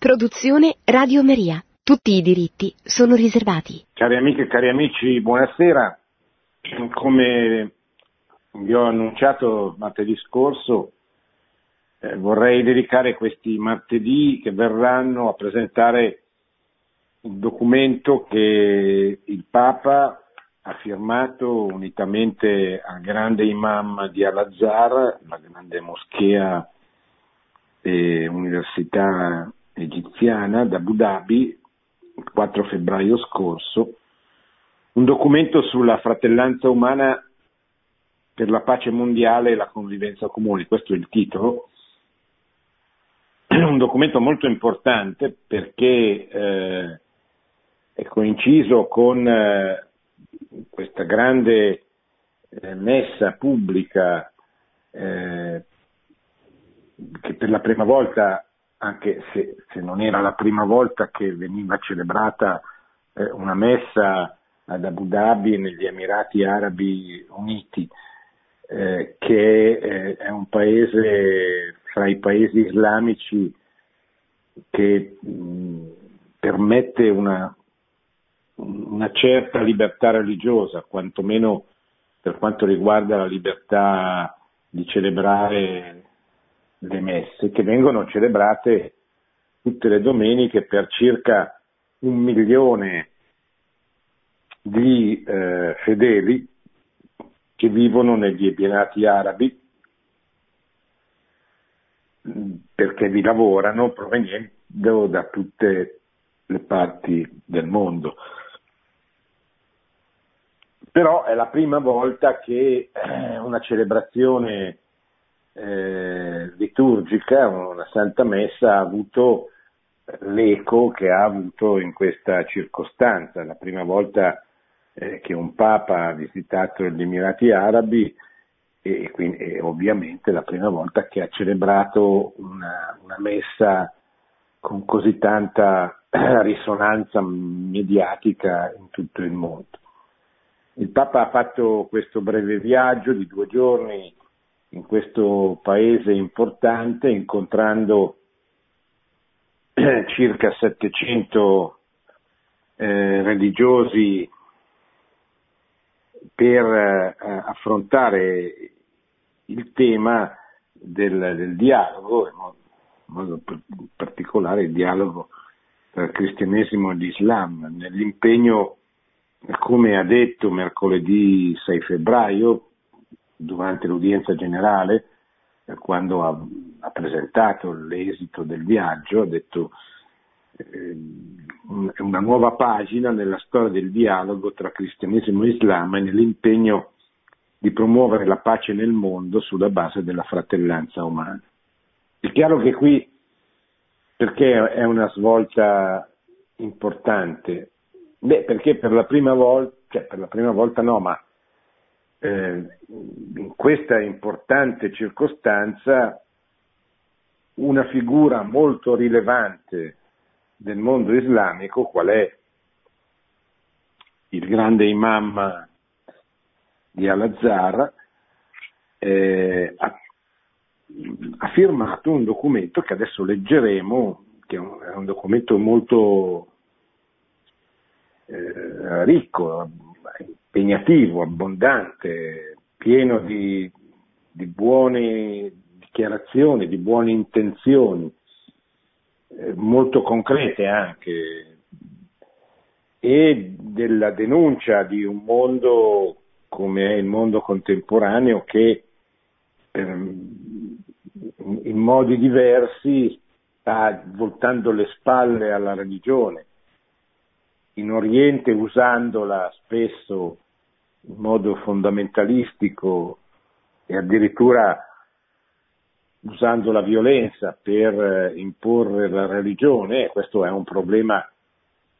Produzione Radio Maria. Tutti i diritti sono riservati. Cari amiche e cari amici, buonasera. Come vi ho annunciato martedì scorso, eh, vorrei dedicare questi martedì che verranno a presentare il documento che il Papa ha firmato unitamente al grande imam di Al-Azhar, la grande moschea e università egiziana da Abu Dhabi, il 4 febbraio scorso, un documento sulla fratellanza umana per la pace mondiale e la convivenza comune, questo è il titolo, un documento molto importante perché eh, è coinciso con eh, questa grande eh, messa pubblica eh, che per la prima volta, anche se, se, non era la prima volta che veniva celebrata eh, una messa ad Abu Dhabi negli Emirati Arabi Uniti, eh, che è, è un paese fra i paesi islamici che mh, permette una, una certa libertà religiosa, quantomeno per quanto riguarda la libertà di celebrare le messe, che vengono celebrate tutte le domeniche per circa un milione di eh, fedeli che vivono negli Emirati Arabi perché vi lavorano proveniendo da tutte le parti del mondo. Però è la prima volta che eh, una celebrazione eh, liturgica, una Santa Messa ha avuto l'eco che ha avuto in questa circostanza, la prima volta eh, che un Papa ha visitato gli Emirati Arabi e, quindi, e ovviamente la prima volta che ha celebrato una, una messa con così tanta risonanza mediatica in tutto il mondo. Il Papa ha fatto questo breve viaggio di due giorni in questo paese importante, incontrando circa 700 eh, religiosi per eh, affrontare il tema del, del dialogo, in modo particolare il dialogo tra il cristianesimo e l'Islam, nell'impegno come ha detto mercoledì 6 febbraio, durante l'udienza generale, eh, quando ha, ha, presentato l'esito del viaggio, ha detto eh, una nuova pagina nella storia del dialogo tra cristianesimo e Islam e nell'impegno di promuovere la pace nel mondo sulla base della fratellanza umana. È chiaro che qui, perché è una svolta importante, Beh, perché per la prima volta, cioè per la prima volta no, ma eh, in questa importante circostanza una figura molto rilevante del mondo islamico, qual è il grande imam di Al-Azhar, eh, ha, firmato un documento che adesso leggeremo, che è un, è un documento molto eh, ricco, impegnativo, abbondante, pieno di, di buone dichiarazioni, di buone intenzioni, eh, molto concrete anche, e della denuncia di un mondo come è il mondo contemporaneo che per, in modi diversi sta voltando le spalle alla religione in Oriente usandola spesso in modo fondamentalistico e addirittura usando la violenza per eh, imporre la religione, questo è un problema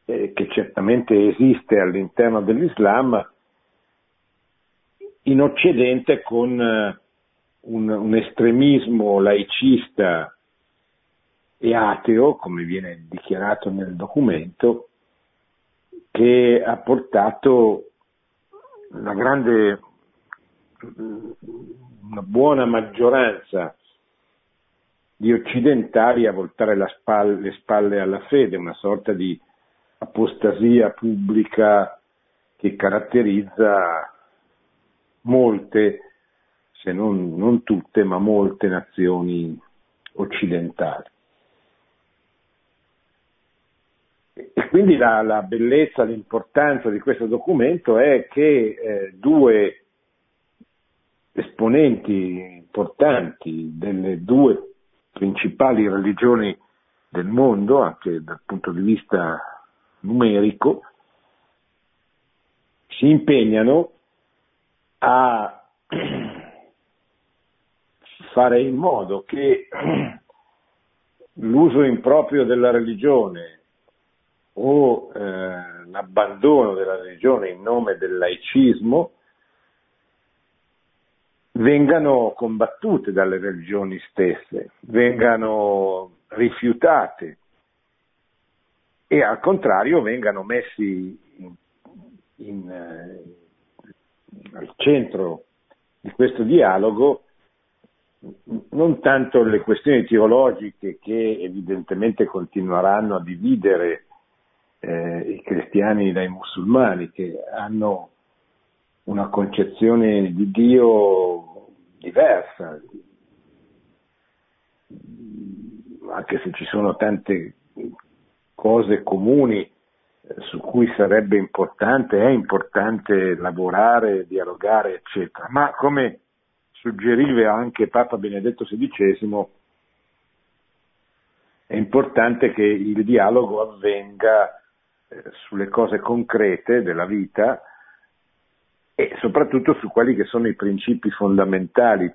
eh, che certamente esiste all'interno dell'Islam, in Occidente con eh, un, un estremismo laicista e ateo, come viene dichiarato nel documento, che ha portato una grande, una buona maggioranza di occidentali a voltare spalle, le spalle alla fede, una sorta di apostasia pubblica che caratterizza molte, se non, non tutte, ma molte nazioni occidentali. E quindi la, la, bellezza, l'importanza di questo documento è che eh, due esponenti importanti delle due principali religioni del mondo, anche dal punto di vista numerico, si impegnano a fare in modo che l'uso improprio della religione o eh, l'abbandono della religione in nome del laicismo vengano combattute dalle religioni stesse, vengano rifiutate e al contrario vengano messi in, in, eh, al centro di questo dialogo non tanto le questioni teologiche che evidentemente continueranno a dividere eh, i cristiani dai musulmani, che hanno una concezione di Dio diversa, anche se ci sono tante cose comuni eh, su cui sarebbe importante, è importante lavorare, dialogare, eccetera. Ma come suggeriva anche Papa Benedetto XVI, è importante che il dialogo avvenga sulle cose concrete della vita e soprattutto su quelli che sono i principi fondamentali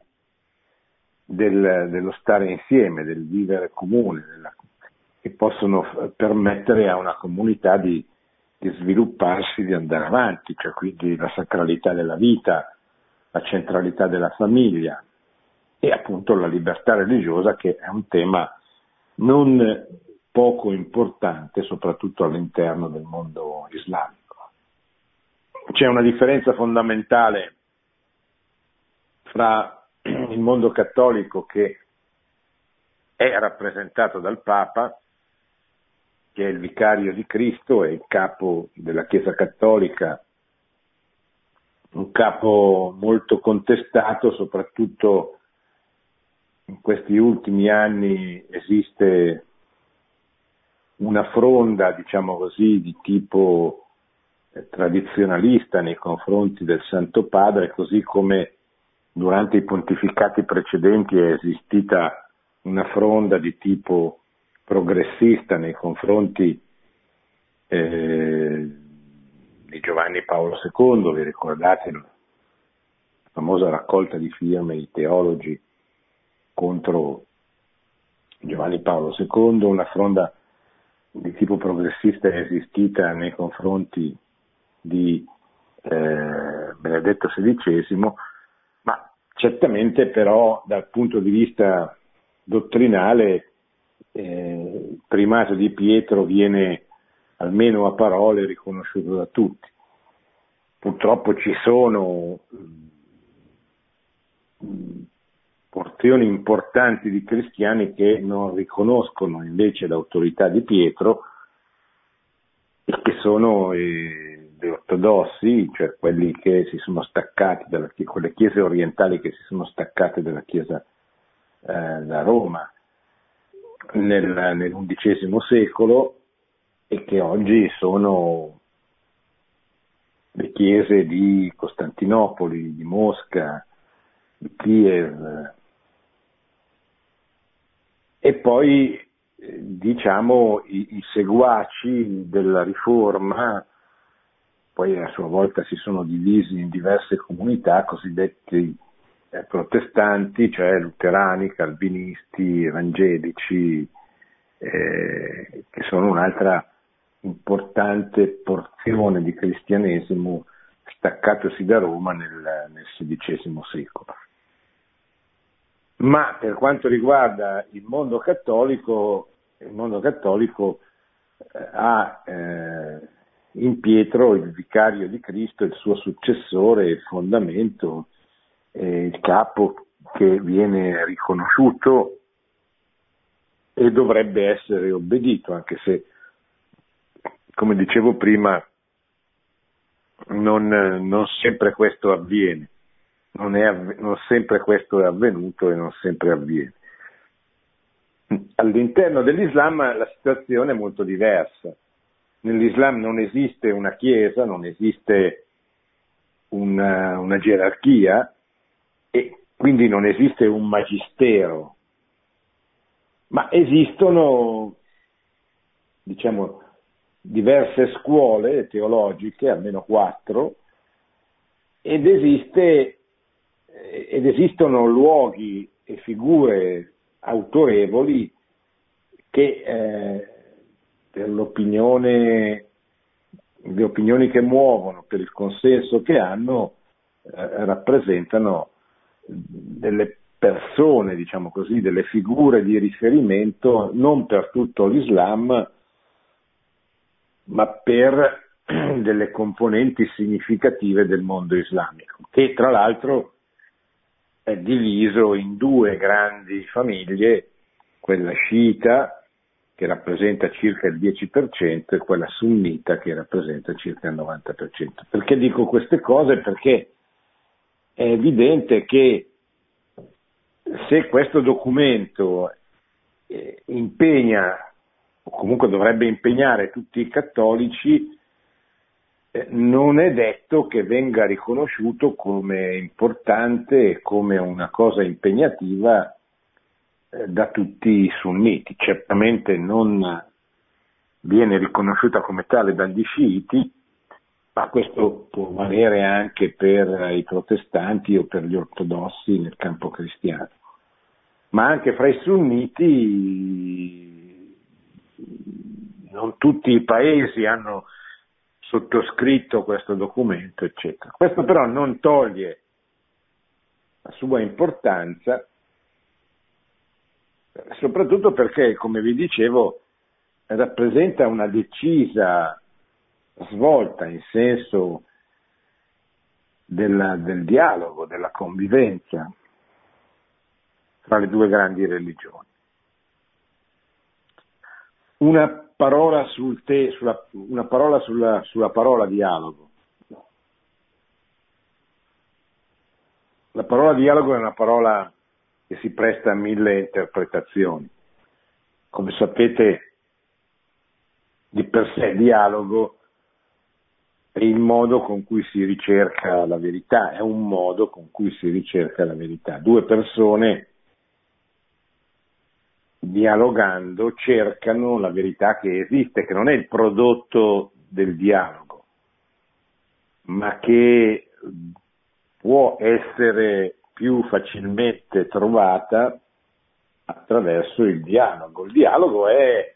del, dello stare insieme, del vivere comune, della, che possono permettere a una comunità di, di svilupparsi, di andare avanti, cioè quindi la sacralità della vita, la centralità della famiglia e appunto la libertà religiosa che è un tema non poco importante soprattutto all'interno del mondo islamico. C'è una differenza fondamentale fra il mondo cattolico che è rappresentato dal Papa, che è il vicario di Cristo, è il capo della Chiesa cattolica, un capo molto contestato, soprattutto in questi ultimi anni esiste una fronda, diciamo così, di tipo tradizionalista nei confronti del Santo Padre, così come durante i pontificati precedenti è esistita una fronda di tipo progressista nei confronti eh, di Giovanni Paolo II, vi ricordate la famosa raccolta di firme di teologi contro Giovanni Paolo II, una fronda di tipo progressista è esistita nei confronti di eh, Benedetto XVI, ma certamente però dal punto di vista dottrinale eh, il primato di Pietro viene almeno a parole riconosciuto da tutti. Purtroppo ci sono mm, porzioni importanti di cristiani che non riconoscono invece l'autorità di Pietro e che sono eh, gli ortodossi, cioè quelli che si sono staccati, dalla, quelle chiese orientali che si sono staccate dalla chiesa eh, da Roma nel, nell'undicesimo secolo e che oggi sono le chiese di Costantinopoli, di Mosca, di Kiev e poi eh, diciamo i, i seguaci della riforma poi a sua volta si sono divisi in diverse comunità cosiddetti eh, protestanti, cioè luterani, calvinisti, evangelici, eh, che sono un'altra importante porzione di cristianesimo staccatosi da Roma nel, nel XVI secolo. Ma per quanto riguarda il mondo cattolico, il mondo cattolico eh, ha eh, in Pietro il vicario di Cristo, il suo successore, il fondamento, eh, il capo che viene riconosciuto e dovrebbe essere obbedito, anche se, come dicevo prima, non, non sempre questo avviene, non, è, non sempre questo è avvenuto e non sempre avviene. All'interno dell'Islam la situazione è molto diversa. Nell'Islam non esiste una chiesa, non esiste una, una gerarchia e quindi non esiste un magistero, ma esistono, diciamo, diverse scuole teologiche, almeno quattro, ed, esiste, ed esistono luoghi e figure autorevoli che eh, per l'opinione, le opinioni che muovono, per il consenso che hanno, eh, rappresentano delle persone, diciamo così, delle figure di riferimento non per tutto l'Islam, ma per delle componenti significative del mondo islamico, che tra l'altro è diviso in due grandi famiglie, quella sciita che rappresenta circa il 10% e quella sunnita che rappresenta circa il 90%. Perché dico queste cose? Perché è evidente che se questo documento eh, impegna, o comunque dovrebbe impegnare tutti i cattolici, non è detto che venga riconosciuto come importante e come una cosa impegnativa eh, da tutti i sunniti. Certamente non viene riconosciuta come tale dagli sciiti, ma questo può valere anche per i protestanti o per gli ortodossi nel campo cristiano. Ma anche fra i sunniti non tutti i paesi hanno sottoscritto questo documento, eccetera. Questo però non toglie la sua importanza, soprattutto perché, come vi dicevo, rappresenta una decisa svolta in senso della, del dialogo, della convivenza tra le due grandi religioni. Una parola, sul te, sulla, una parola sulla, sulla parola dialogo. La parola dialogo è una parola che si presta a mille interpretazioni. Come sapete, di per sé dialogo è il modo con cui si ricerca la verità, è un modo con cui si ricerca la verità. Due persone dialogando cercano la verità che esiste, che non è il prodotto del dialogo, ma che può essere più facilmente trovata attraverso il dialogo. Il dialogo è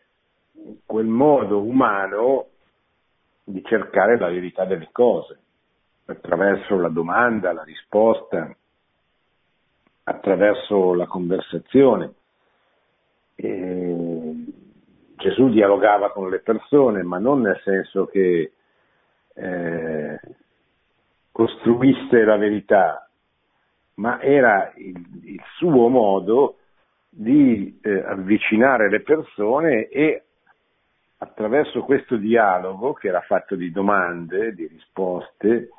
quel modo umano di cercare la verità delle cose, attraverso la domanda, la risposta, attraverso la conversazione. E Gesù dialogava con le persone, ma non nel senso che eh, costruisse la verità, ma era il, il suo modo di eh, avvicinare le persone e attraverso questo dialogo, che era fatto di domande, di risposte,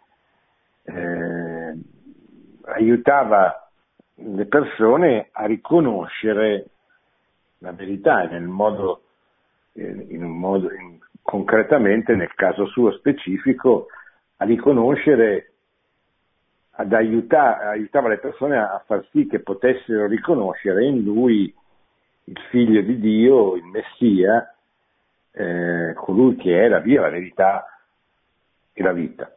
eh, aiutava le persone a riconoscere la verità nel modo, eh, in un modo in, concretamente nel caso suo specifico, a riconoscere, ad aiutare, aiutava le persone a far sì che potessero riconoscere in lui il figlio di Dio, il Messia, eh, colui che è la via, la verità e la vita.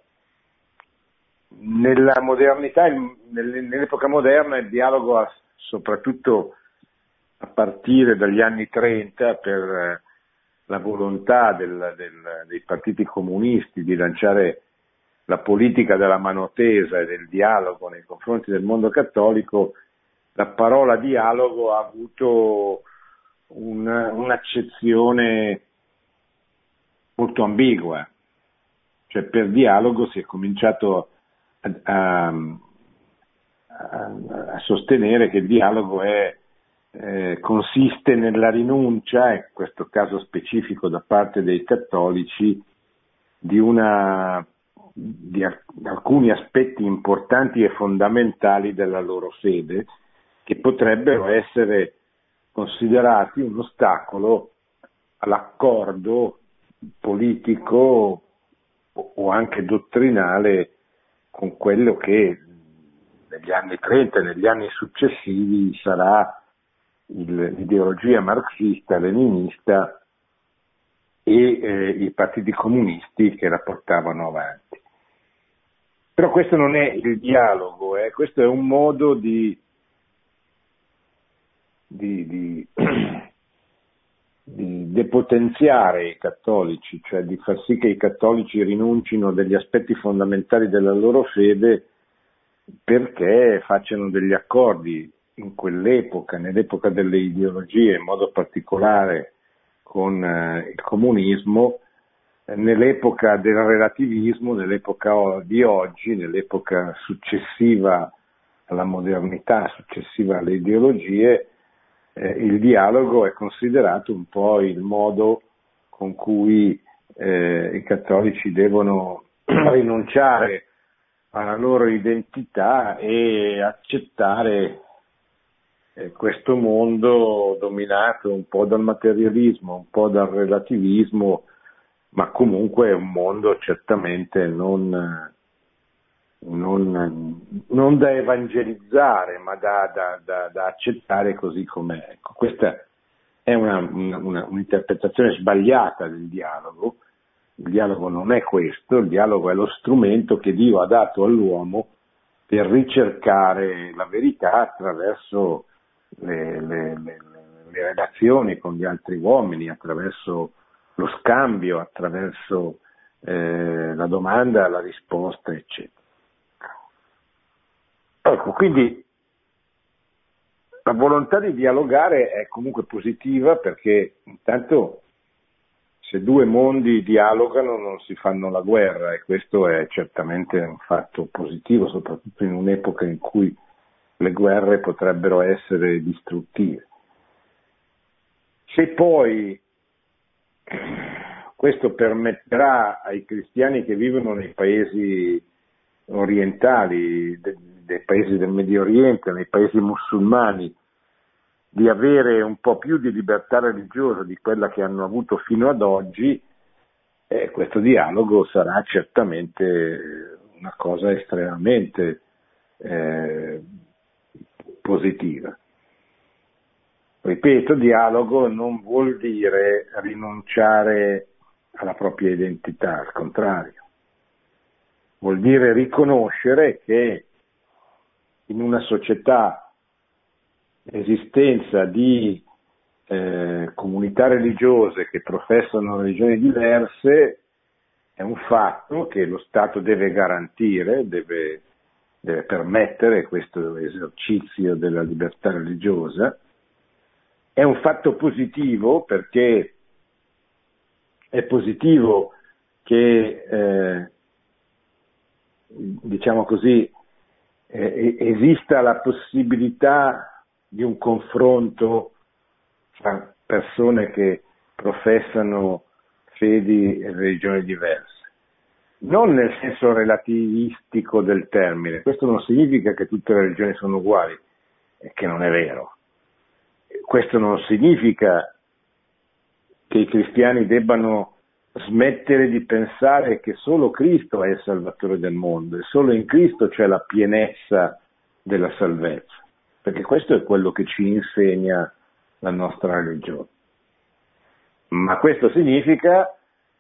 Nella modernità, nell'epoca moderna il dialogo ha soprattutto a partire dagli anni 30 per eh, la volontà del, del, dei partiti comunisti di lanciare la politica della mano tesa e del dialogo nei confronti del mondo cattolico, la parola dialogo ha avuto un, un'accezione molto ambigua, cioè per dialogo si è cominciato a, a, a, a sostenere che il dialogo è eh, consiste nella rinuncia, in questo caso specifico da parte dei cattolici, di, una, di alcuni aspetti importanti e fondamentali della loro fede, che potrebbero essere considerati un ostacolo all'accordo politico o anche dottrinale con quello che negli anni 30 e negli anni successivi sarà l'ideologia marxista-leninista e eh, i partiti comunisti che la portavano avanti. Però questo non è il dialogo, eh, questo è un modo di, di, di, di, depotenziare i cattolici, cioè di far sì che i cattolici rinuncino a degli aspetti fondamentali della loro fede perché facciano degli accordi in quell'epoca, nell'epoca delle ideologie, in modo particolare con eh, il comunismo, eh, nell'epoca del relativismo, nell'epoca di oggi, nell'epoca successiva alla modernità, successiva alle ideologie, eh, il dialogo è considerato un po' il modo con cui eh, i cattolici devono rinunciare alla loro identità e accettare questo mondo dominato un po' dal materialismo, un po' dal relativismo, ma comunque è un mondo certamente non, non, non da evangelizzare, ma da, da, da, da, accettare così com'è. Ecco, questa è una, una, un'interpretazione sbagliata del dialogo. Il dialogo non è questo, il dialogo è lo strumento che Dio ha dato all'uomo per ricercare la verità attraverso le, le, le, le relazioni con gli altri uomini, attraverso lo scambio, attraverso eh, la domanda, la risposta, eccetera. Ecco, quindi la volontà di dialogare è comunque positiva perché intanto se due mondi dialogano non si fanno la guerra e questo è certamente un fatto positivo, soprattutto in un'epoca in cui le guerre potrebbero essere distruttive. Se poi questo permetterà ai cristiani che vivono nei paesi orientali, dei paesi del Medio Oriente, nei paesi musulmani, di avere un po' più di libertà religiosa di quella che hanno avuto fino ad oggi, eh, questo dialogo sarà certamente una cosa estremamente eh, positiva. Ripeto, dialogo non vuol dire rinunciare alla propria identità, al contrario. Vuol dire riconoscere che in una società l'esistenza di eh, comunità religiose che professano religioni diverse è un fatto che lo Stato deve garantire, deve deve permettere questo esercizio della libertà religiosa. È un fatto positivo perché è positivo che, eh, diciamo così, eh, esista la possibilità di un confronto tra persone che professano fedi e religioni diverse non nel senso relativistico del termine, questo non significa che tutte le religioni sono uguali, che non è vero. Questo non significa che i cristiani debbano smettere di pensare che solo Cristo è il Salvatore del mondo e solo in Cristo c'è la pienezza della salvezza, perché questo è quello che ci insegna la nostra religione. Ma questo significa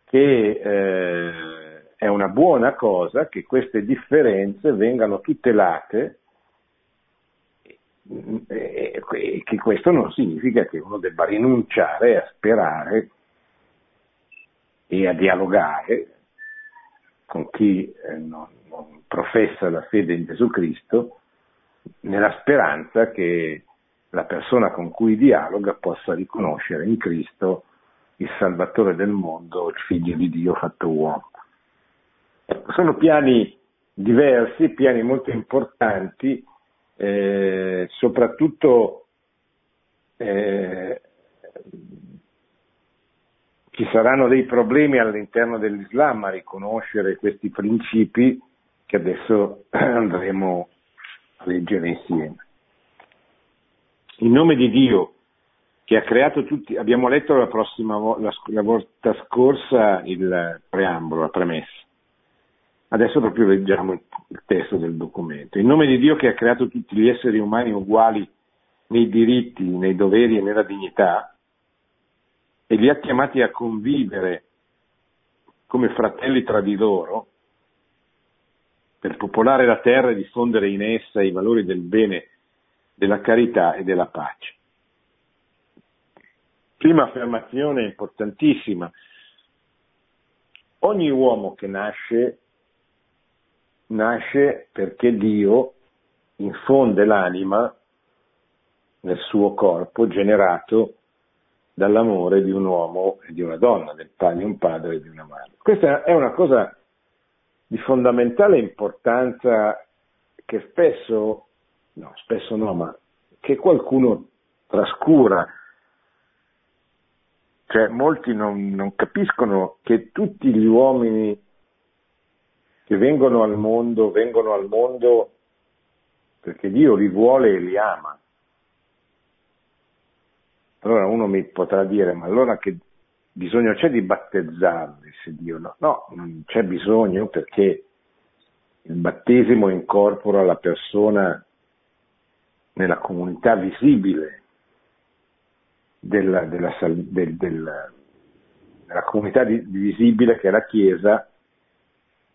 che eh, è una buona cosa che queste differenze vengano tutelate e che questo non significa che uno debba rinunciare a sperare e a dialogare con chi eh, non, non professa la fede in Gesù Cristo nella speranza che la persona con cui dialoga possa riconoscere in Cristo il Salvatore del mondo, il Figlio di Dio fatto uomo. Sono piani diversi, piani molto importanti, eh, soprattutto eh, ci saranno dei problemi all'interno dell'Islam a riconoscere questi principi che adesso andremo a leggere insieme. In nome di Dio, che ha creato tutti, abbiamo letto la, prossima, la, la volta scorsa il preambolo, la premessa. Adesso proprio leggiamo il, testo del documento. In nome di Dio che ha creato tutti gli esseri umani uguali nei diritti, nei doveri e nella dignità, e li ha chiamati a convivere come fratelli tra di loro, per popolare la terra e diffondere in essa i valori del bene, della carità e della pace. Prima affermazione importantissima. Ogni uomo che nasce, nasce perché Dio infonde l'anima nel suo corpo generato dall'amore di un uomo e di una donna, di un padre e di una madre. Questa è una cosa di fondamentale importanza che spesso, no, spesso no, ma che qualcuno trascura cioè, molti non, non capiscono che tutti gli uomini che vengono al mondo, vengono al mondo perché Dio li vuole e li ama. Allora uno mi potrà dire, ma allora che bisogno c'è di battezzarli se Dio no? No, non c'è bisogno perché il battesimo incorpora la persona nella comunità visibile della, della, del, del, della comunità visibile che è la Chiesa,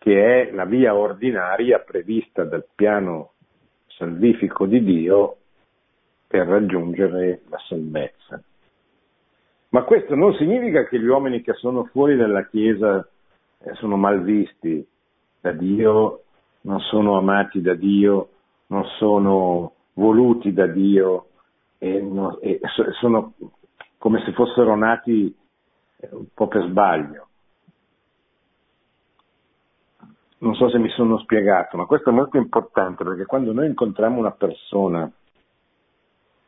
che è la via ordinaria prevista dal piano salvifico di Dio per raggiungere la salvezza. Ma questo non significa che gli uomini che sono fuori dalla Chiesa eh, sono mal visti da Dio, non sono amati da Dio, non sono voluti da Dio e, no, e sono come se fossero nati eh, un po' per sbaglio. Non so se mi sono spiegato, ma questo è molto importante perché quando noi incontriamo una persona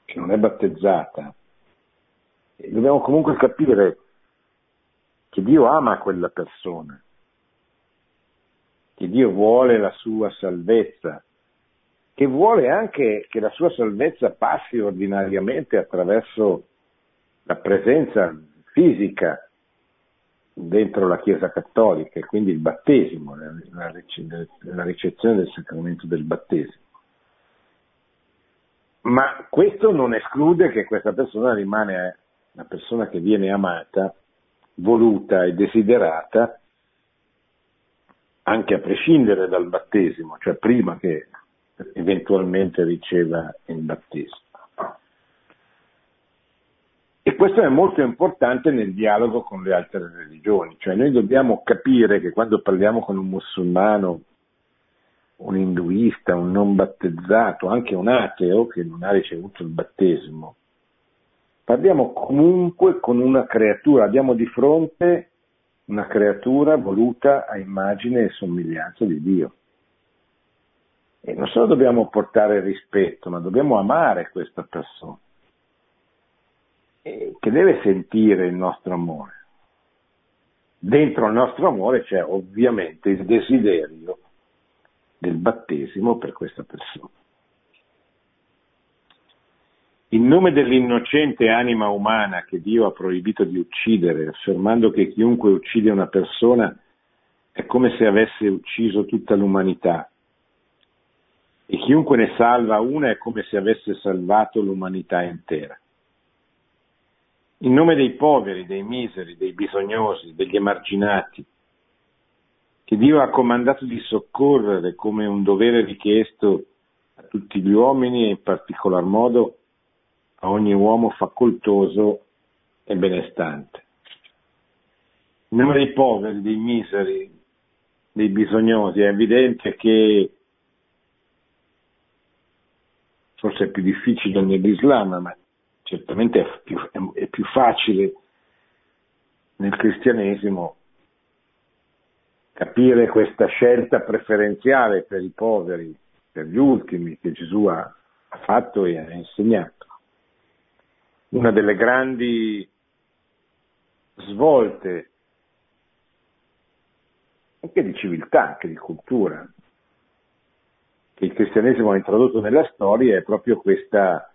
che non è battezzata, eh, dobbiamo comunque capire che Dio ama quella persona, che Dio vuole la sua salvezza, che vuole anche che la sua salvezza passi ordinariamente attraverso la presenza fisica dentro la Chiesa cattolica e quindi il battesimo, la ricezione del sacramento del battesimo. Ma questo non esclude che questa persona rimane una persona che viene amata, voluta e desiderata anche a prescindere dal battesimo, cioè prima che eventualmente riceva il battesimo. E questo è molto importante nel dialogo con le altre religioni, cioè noi dobbiamo capire che quando parliamo con un musulmano, un induista, un non battezzato, anche un ateo che non ha ricevuto il battesimo, parliamo comunque con una creatura, abbiamo di fronte una creatura voluta a immagine e somiglianza di Dio. E non solo dobbiamo portare rispetto, ma dobbiamo amare questa persona che deve sentire il nostro amore. Dentro il nostro amore c'è ovviamente il desiderio del battesimo per questa persona. In nome dell'innocente anima umana che Dio ha proibito di uccidere, affermando che chiunque uccide una persona è come se avesse ucciso tutta l'umanità e chiunque ne salva una è come se avesse salvato l'umanità intera in nome dei poveri, dei miseri, dei bisognosi, degli emarginati, che Dio ha comandato di soccorrere come un dovere richiesto a tutti gli uomini e in particolar modo a ogni uomo facoltoso e benestante. In nome dei poveri, dei miseri, dei bisognosi, è evidente che forse è più difficile nell'Islam, ma certamente è più, è più facile nel cristianesimo capire questa scelta preferenziale per i poveri, per gli ultimi che Gesù ha fatto e ha insegnato. una delle grandi svolte anche di civiltà, anche di cultura, che il cristianesimo ha introdotto nella storia è proprio questa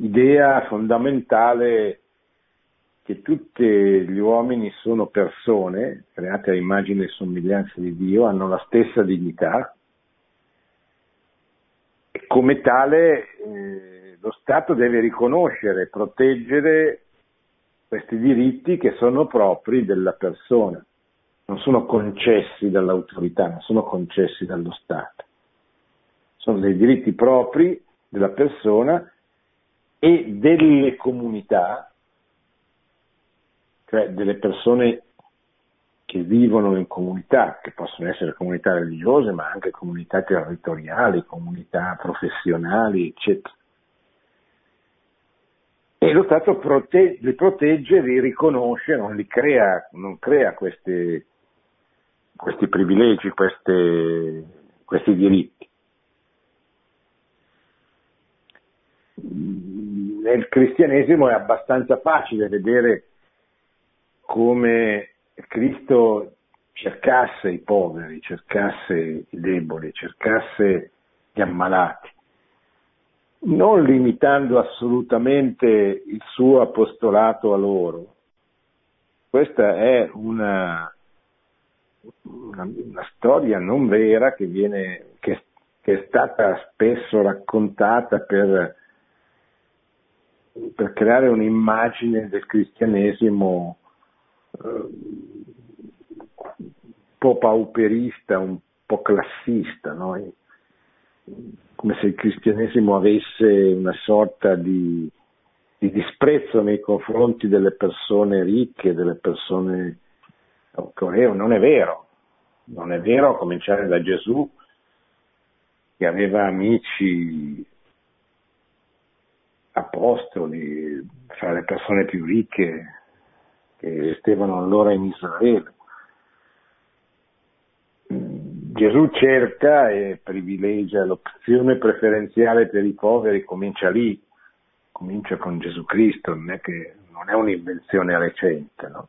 idea fondamentale che tutti gli uomini sono persone, create a immagine e somiglianza di Dio, hanno la stessa dignità. E come tale eh, lo Stato deve riconoscere proteggere questi diritti che sono propri della persona, non sono concessi dall'autorità, non sono concessi dallo Stato, sono dei diritti propri della persona e delle comunità, cioè delle persone che vivono in comunità, che possono essere comunità religiose, ma anche comunità territoriali, comunità professionali, eccetera. E lo Stato prote- li protegge, li riconosce, non li crea, non crea questi, questi privilegi, queste, questi diritti. Nel cristianesimo è abbastanza facile vedere come Cristo cercasse i poveri, cercasse i deboli, cercasse gli ammalati non limitando assolutamente il suo apostolato a loro. Questa è una, una, una storia non vera che, viene, che, che, è stata spesso raccontata per, per creare un'immagine del cristianesimo eh, un po' pauperista, un po' classista. No? come se il cristianesimo avesse una sorta di, di disprezzo nei confronti delle persone ricche, delle persone... Non è vero, non è vero a cominciare da Gesù che aveva amici apostoli fra le persone più ricche che esistevano allora in Israele. Gesù cerca e privilegia l'opzione preferenziale per i poveri, comincia lì, comincia con Gesù Cristo, non è, che, non è un'invenzione recente, no?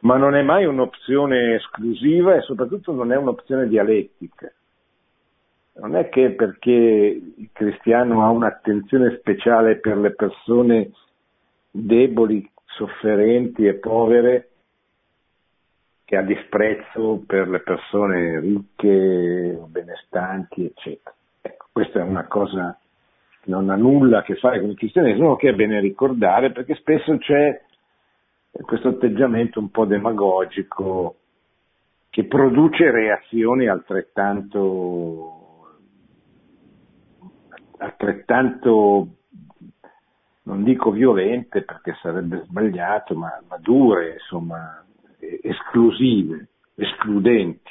ma non è mai un'opzione esclusiva e soprattutto non è un'opzione dialettica. Non è che perché il cristiano ha un'attenzione speciale per le persone deboli, sofferenti e povere, che ha disprezzo per le persone ricche, benestanti, eccetera. Ecco, questa è una cosa che non ha nulla a che fare con il cristianesimo, che è bene ricordare, perché spesso c'è questo atteggiamento un po' demagogico che produce reazioni altrettanto, altrettanto non dico violente perché sarebbe sbagliato, ma, ma dure, insomma, esclusive, escludenti.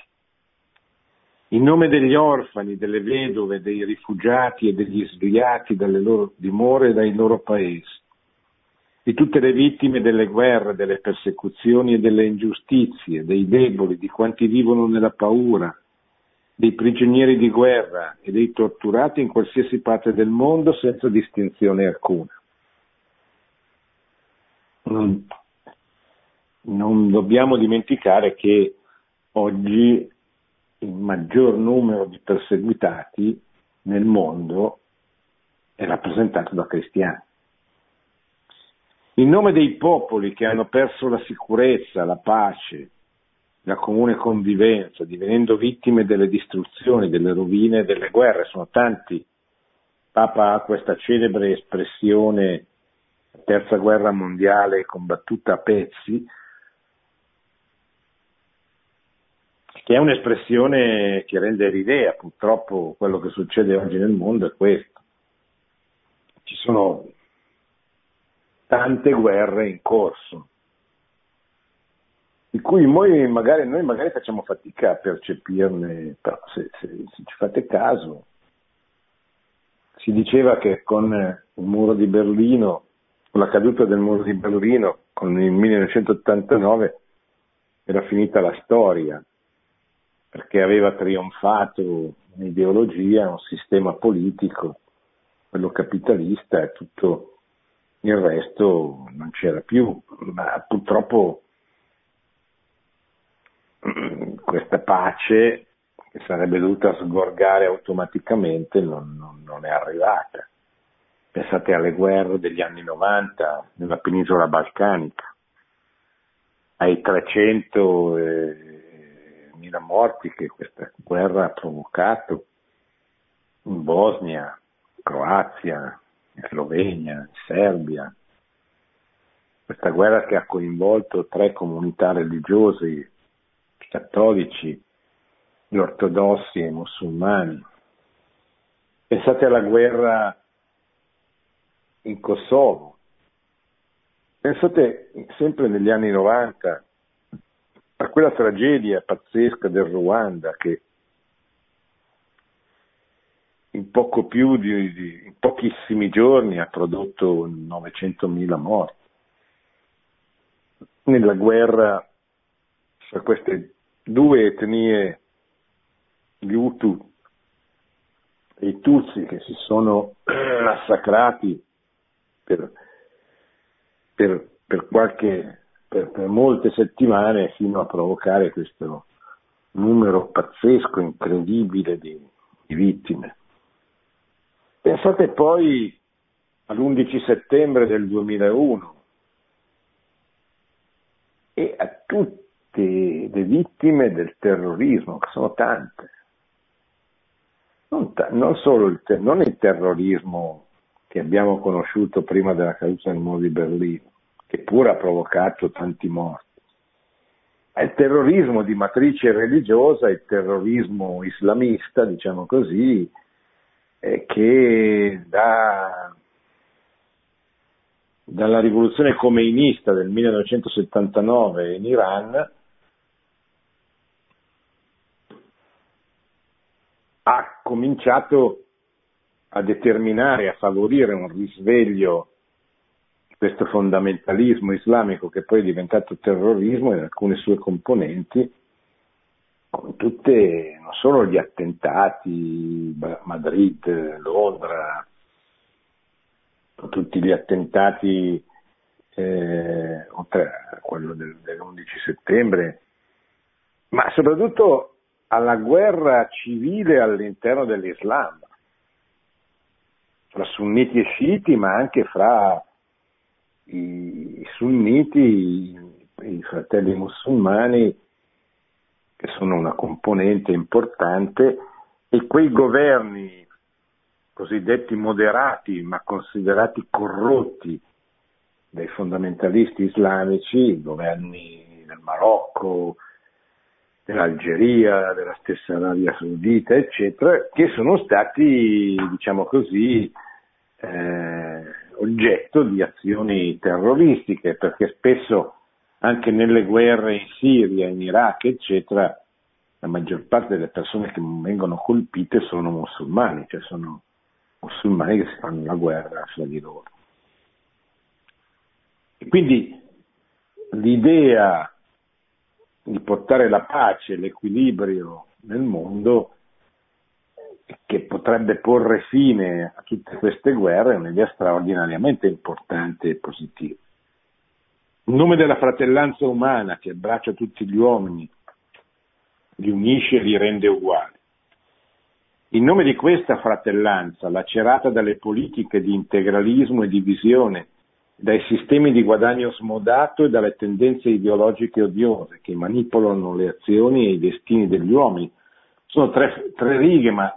In nome degli orfani, delle vedove, dei rifugiati e degli sviati dalle loro dimore e dai loro paesi, di tutte le vittime delle guerre, delle persecuzioni e delle ingiustizie, dei deboli, di quanti vivono nella paura, dei prigionieri di guerra e dei torturati in qualsiasi parte del mondo senza distinzione alcuna. Non, non dobbiamo dimenticare che oggi il maggior numero di perseguitati nel mondo è rappresentato da cristiani. In nome dei popoli che hanno perso la sicurezza, la pace, la comune convivenza, divenendo vittime delle distruzioni, delle rovine delle guerre, sono tanti. Papa ha questa celebre espressione terza guerra mondiale combattuta a pezzi, che è un'espressione che rende l'idea, purtroppo quello che succede oggi nel mondo è questo. Ci sono tante guerre in corso, di cui noi magari, noi magari facciamo fatica a percepirne, però se, se, se ci fate caso, si diceva che con il muro di Berlino, con la caduta del muro di Berlino, con il 1989, era finita la storia, perché aveva trionfato un'ideologia, un sistema politico, quello capitalista e tutto il resto non c'era più, ma purtroppo questa pace che sarebbe dovuta sgorgare automaticamente non, non, non, è arrivata. Pensate alle guerre degli anni 90 nella penisola balcanica, ai 300 eh, morti che questa guerra ha provocato in Bosnia, Croazia, Slovenia, Serbia. Questa guerra che ha coinvolto tre comunità religiose, cattolici, gli ortodossi e i musulmani. Pensate alla guerra in Kosovo. Pensate sempre negli anni 90 a quella tragedia pazzesca del Ruanda che in poco più di, di in pochissimi giorni ha prodotto 900.000 morti. Nella guerra tra queste due etnie, gli Hutu e i Tutsi, che si sono massacrati per, per, per, qualche, per, molte settimane fino a provocare questo numero pazzesco, incredibile di, di vittime. Pensate poi all'11 settembre del 2001 e a tutte le vittime del terrorismo, che sono tante. Non, non solo il, non il terrorismo che abbiamo conosciuto prima della caduta del muro di Berlino, che pure ha provocato tanti morti, ma il terrorismo di matrice religiosa, il terrorismo islamista, diciamo così, eh, che da, dalla rivoluzione comeinista del 1979 in Iran ha cominciato a determinare, a favorire un risveglio di questo fondamentalismo islamico che poi è diventato terrorismo in alcune sue componenti con tutte, non solo gli attentati, Madrid, Londra, con tutti gli attentati, eh, oltre a quello del, dell'11 settembre, ma soprattutto alla guerra civile all'interno dell'Islam, fra sunniti e sciiti, ma anche fra i sunniti, i, fratelli musulmani che sono una componente importante, e quei governi cosiddetti moderati, ma considerati corrotti dai fondamentalisti islamici, i governi del Marocco, dell'Algeria, della stessa Arabia Saudita, eccetera, che sono stati, diciamo così, eh, oggetto di azioni terroristiche, perché spesso anche nelle guerre in Siria, in Iraq, eccetera, la maggior parte delle persone che vengono colpite sono musulmani, cioè sono musulmani che si fanno la guerra fra di loro. E quindi l'idea di portare la pace, l'equilibrio nel mondo, che potrebbe porre fine a tutte queste guerre, è un'idea straordinariamente importante e positiva. In nome della fratellanza umana che abbraccia tutti gli uomini, li unisce e li rende uguali. In nome di questa fratellanza, lacerata dalle politiche di integralismo e divisione, dai sistemi di guadagno smodato e dalle tendenze ideologiche odiose che manipolano le azioni e i destini degli uomini. Sono tre, tre righe, ma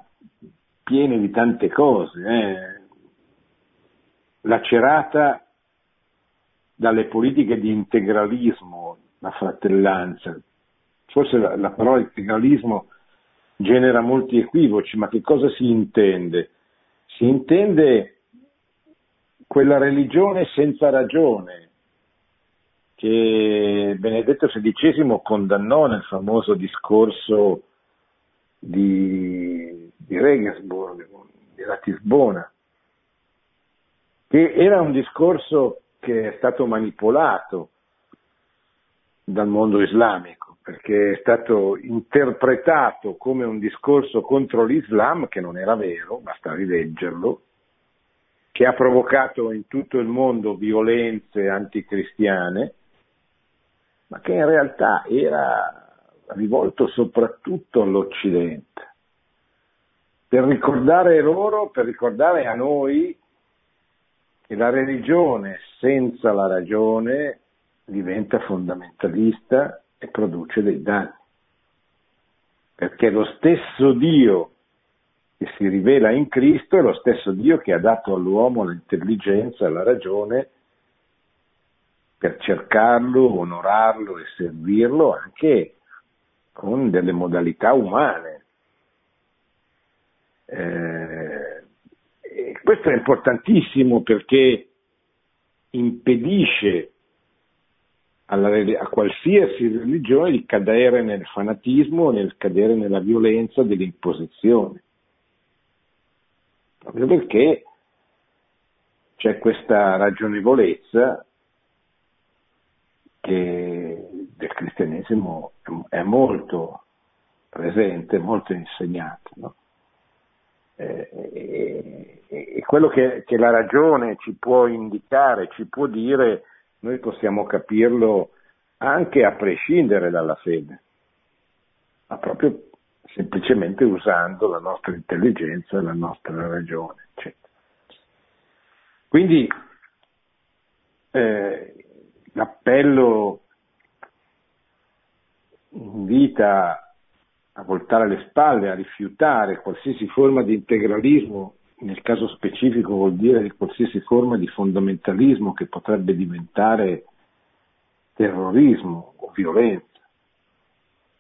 piene di tante cose. Eh. Lacerata dalle politiche di integralismo, la fratellanza. Forse la, la parola integralismo genera molti equivoci, ma che cosa si intende? Si intende quella religione senza ragione che Benedetto XVI condannò nel famoso discorso di, di Regensburg, di Ratisbona, che era un discorso che è stato manipolato dal mondo islamico, perché è stato interpretato come un discorso contro l'Islam, che non era vero, basta rileggerlo, che ha provocato in tutto il mondo violenze anticristiane, ma che in realtà era rivolto soprattutto all'Occidente, per ricordare loro, per ricordare a noi che la religione senza la ragione diventa fondamentalista e produce dei danni. Perché lo stesso Dio che si rivela in Cristo è lo stesso Dio che ha dato all'uomo l'intelligenza e la ragione per cercarlo, onorarlo e servirlo anche con delle modalità umane. Eh, questo è importantissimo perché impedisce alla, a qualsiasi religione di cadere nel fanatismo, nel cadere nella violenza dell'imposizione. Proprio perché c'è questa ragionevolezza che del cristianesimo è molto presente, molto insegnata. No? E, e, quello che, che la ragione ci può indicare, ci può dire, noi possiamo capirlo anche a prescindere dalla fede, ma proprio semplicemente usando la nostra intelligenza e la nostra ragione. Eccetera. Quindi eh, l'appello invita a voltare le spalle, a rifiutare qualsiasi forma di integralismo nel caso specifico vuol dire qualsiasi forma di fondamentalismo che potrebbe diventare terrorismo o violenza.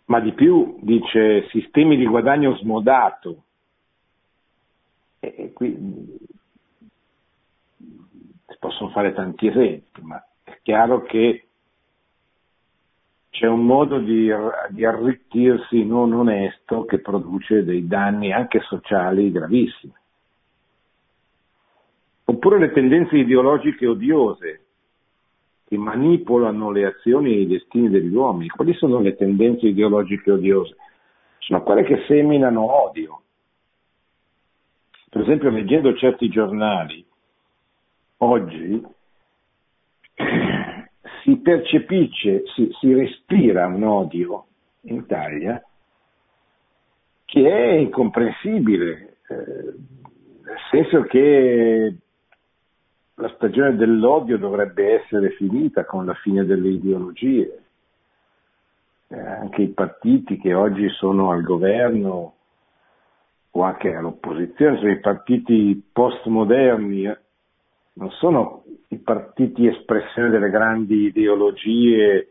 Ma di più dice sistemi di guadagno smodato. E, qui si possono fare tanti esempi, ma è chiaro che c'è un modo di, di, arricchirsi non onesto che produce dei danni anche sociali gravissimi. Oppure le tendenze ideologiche odiose che manipolano le azioni e i destini degli uomini. Quali sono le tendenze ideologiche odiose? Sono quelle che seminano odio. Per esempio, leggendo certi giornali, oggi si percepisce, si, si respira un odio in Italia che è incomprensibile, eh, nel senso che la stagione dell'odio dovrebbe essere finita con la fine delle ideologie. Eh, anche i partiti che oggi sono al governo o anche all'opposizione, sono i partiti postmoderni, eh, non sono i partiti espressione delle grandi ideologie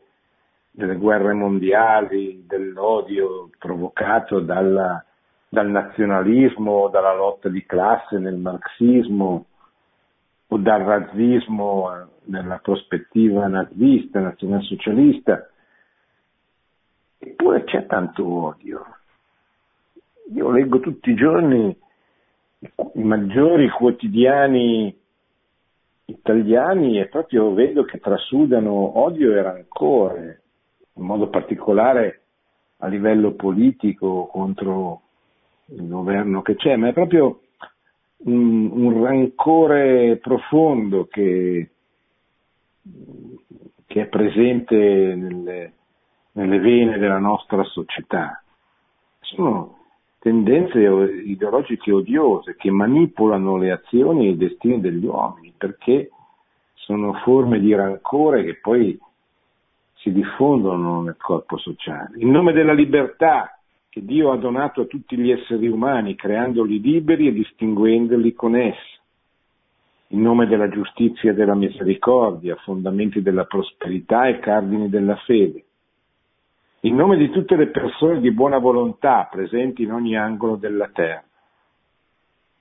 delle guerre mondiali, dell'odio provocato dalla, dal nazionalismo, dalla lotta di classe nel marxismo, o dal razzismo nella prospettiva nazista, nazionalsocialista, eppure c'è tanto odio. Io leggo tutti i giorni i maggiori quotidiani italiani e proprio vedo che trasudano odio e rancore, in modo particolare a livello politico contro il governo che c'è, ma è proprio un, un rancore profondo che, che è presente nelle, nelle vene della nostra società. Sono tendenze ideologiche odiose che manipolano le azioni e i destini degli uomini perché sono forme di rancore che poi si diffondono nel corpo sociale. In nome della libertà che Dio ha donato a tutti gli esseri umani, creandoli liberi e distinguendoli con essi. In nome della giustizia e della misericordia, fondamenti della prosperità e cardini della fede. In nome di tutte le persone di buona volontà presenti in ogni angolo della terra.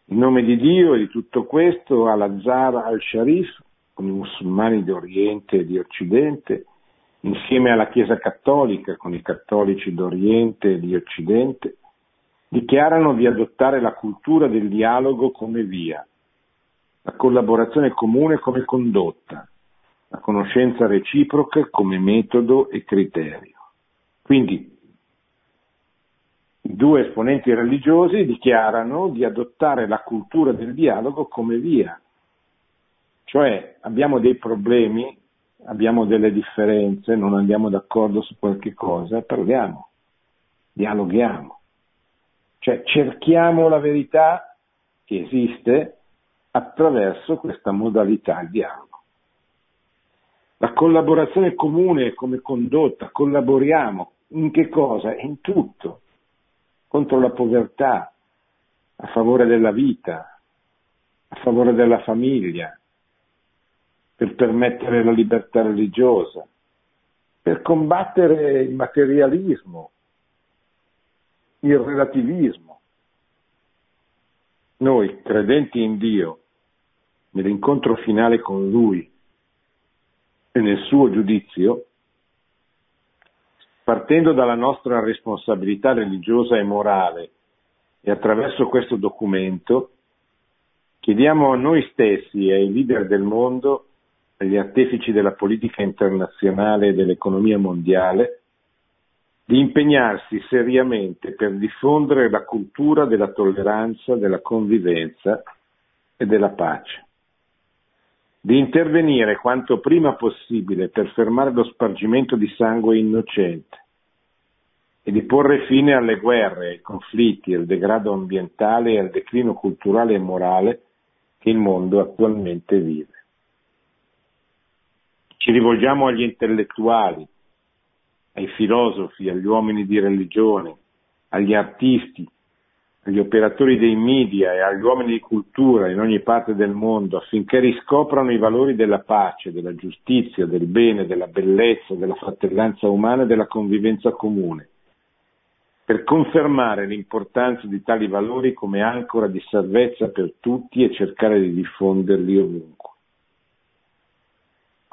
In nome di Dio e di tutto questo, al-Azhar al-Sharif, con i musulmani di Oriente e di Occidente, insieme alla Chiesa Cattolica, con i cattolici d'Oriente e di Occidente, dichiarano di adottare la cultura del dialogo come via, la collaborazione comune come condotta, la conoscenza reciproca come metodo e criterio. Quindi i due esponenti religiosi dichiarano di adottare la cultura del dialogo come via, Cioè abbiamo dei problemi, abbiamo delle differenze, non andiamo d'accordo su qualche cosa, parliamo, dialoghiamo. Cioè cerchiamo la verità che esiste attraverso questa modalità di dialogo. La collaborazione comune come condotta, collaboriamo in che cosa? In tutto, contro la povertà, a favore della vita, a favore della famiglia, per permettere la libertà religiosa, per combattere il materialismo, il relativismo. Noi, credenti in Dio, nell'incontro finale con Lui e nel suo giudizio, partendo dalla nostra responsabilità religiosa e morale e attraverso questo documento, chiediamo a noi stessi e ai leader del mondo, agli artefici della politica internazionale e dell'economia mondiale, di impegnarsi seriamente per diffondere la cultura della tolleranza, della convivenza e della pace di intervenire quanto prima possibile per fermare lo spargimento di sangue innocente e di porre fine alle guerre, ai conflitti, al degrado ambientale e al declino culturale e morale che il mondo attualmente vive. Ci rivolgiamo agli intellettuali, ai filosofi, agli uomini di religione, agli artisti, agli operatori dei media e agli uomini di cultura in ogni parte del mondo affinché riscoprano i valori della pace, della giustizia, del bene, della bellezza, della fratellanza umana e della convivenza comune, per confermare l'importanza di tali valori come ancora di salvezza per tutti e cercare di diffonderli ovunque.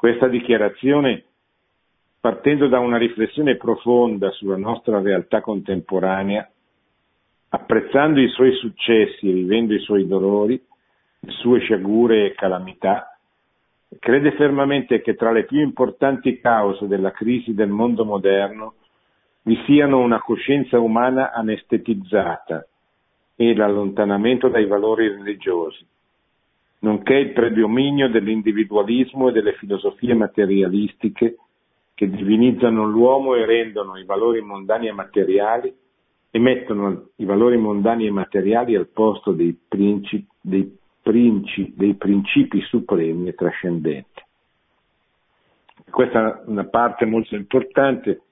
Questa dichiarazione, partendo da una riflessione profonda sulla nostra realtà contemporanea, apprezzando i suoi successi e vivendo i suoi dolori, le sue sciagure e calamità, crede fermamente che tra le più importanti cause della crisi del mondo moderno vi siano una coscienza umana anestetizzata e l'allontanamento dai valori religiosi, nonché il predominio dell'individualismo e delle filosofie materialistiche che divinizzano l'uomo e rendono i valori mondani e materiali e mettono i valori mondani e materiali al posto dei, principi, dei, principi, dei principi supremi e trascendenti. Questa è una parte molto importante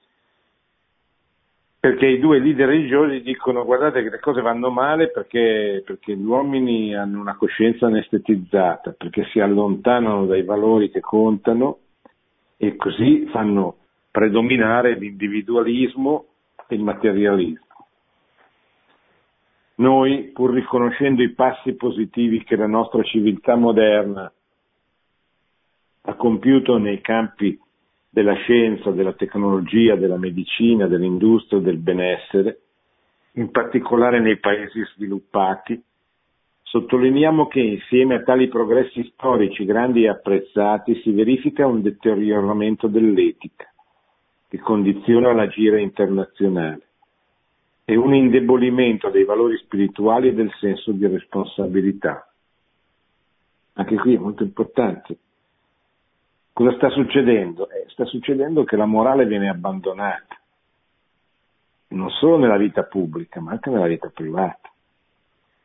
perché i due leader religiosi dicono guardate che le cose vanno male perché, perché, gli uomini hanno una coscienza anestetizzata, perché si allontanano dai valori che contano e così fanno predominare l'individualismo e il materialismo. Noi, pur riconoscendo i passi positivi che la nostra civiltà moderna ha compiuto nei campi della scienza, della tecnologia, della medicina, dell'industria, del benessere, in particolare nei paesi sviluppati, sottolineiamo che insieme a tali progressi storici grandi e apprezzati si verifica un deterioramento dell'etica che condiziona l'agire internazionale e un indebolimento dei valori spirituali e del senso di responsabilità. Anche qui è molto importante. Cosa sta succedendo? Eh, sta succedendo che la morale viene abbandonata, non solo nella vita pubblica, ma anche nella vita privata.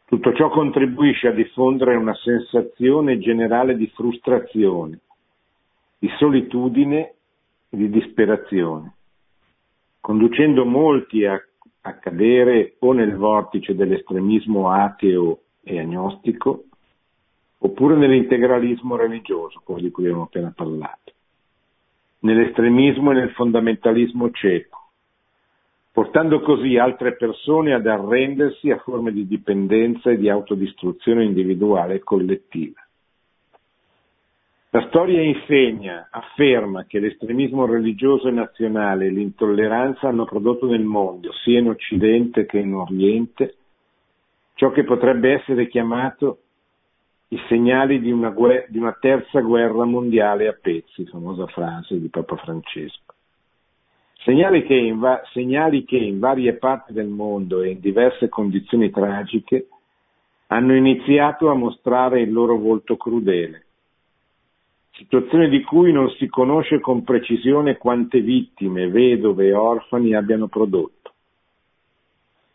Tutto ciò contribuisce a diffondere una sensazione generale di frustrazione, di solitudine e di disperazione, conducendo molti a a cadere o nel vortice dell'estremismo ateo e agnostico, oppure nell'integralismo religioso, quello di cui abbiamo appena parlato, nell'estremismo e nel fondamentalismo cieco, portando così altre persone ad arrendersi a forme di dipendenza e di autodistruzione individuale e collettiva. La storia insegna, afferma che l'estremismo religioso e nazionale e l'intolleranza hanno prodotto nel mondo, sia in Occidente che in Oriente, ciò che potrebbe essere chiamato i segnali di una, guerra, di una terza guerra mondiale a pezzi, famosa frase di Papa Francesco. Segnali che, va- segnali che in varie parti del mondo e in diverse condizioni tragiche hanno iniziato a mostrare il loro volto crudele situazione di cui non si conosce con precisione quante vittime, vedove e orfani abbiano prodotto.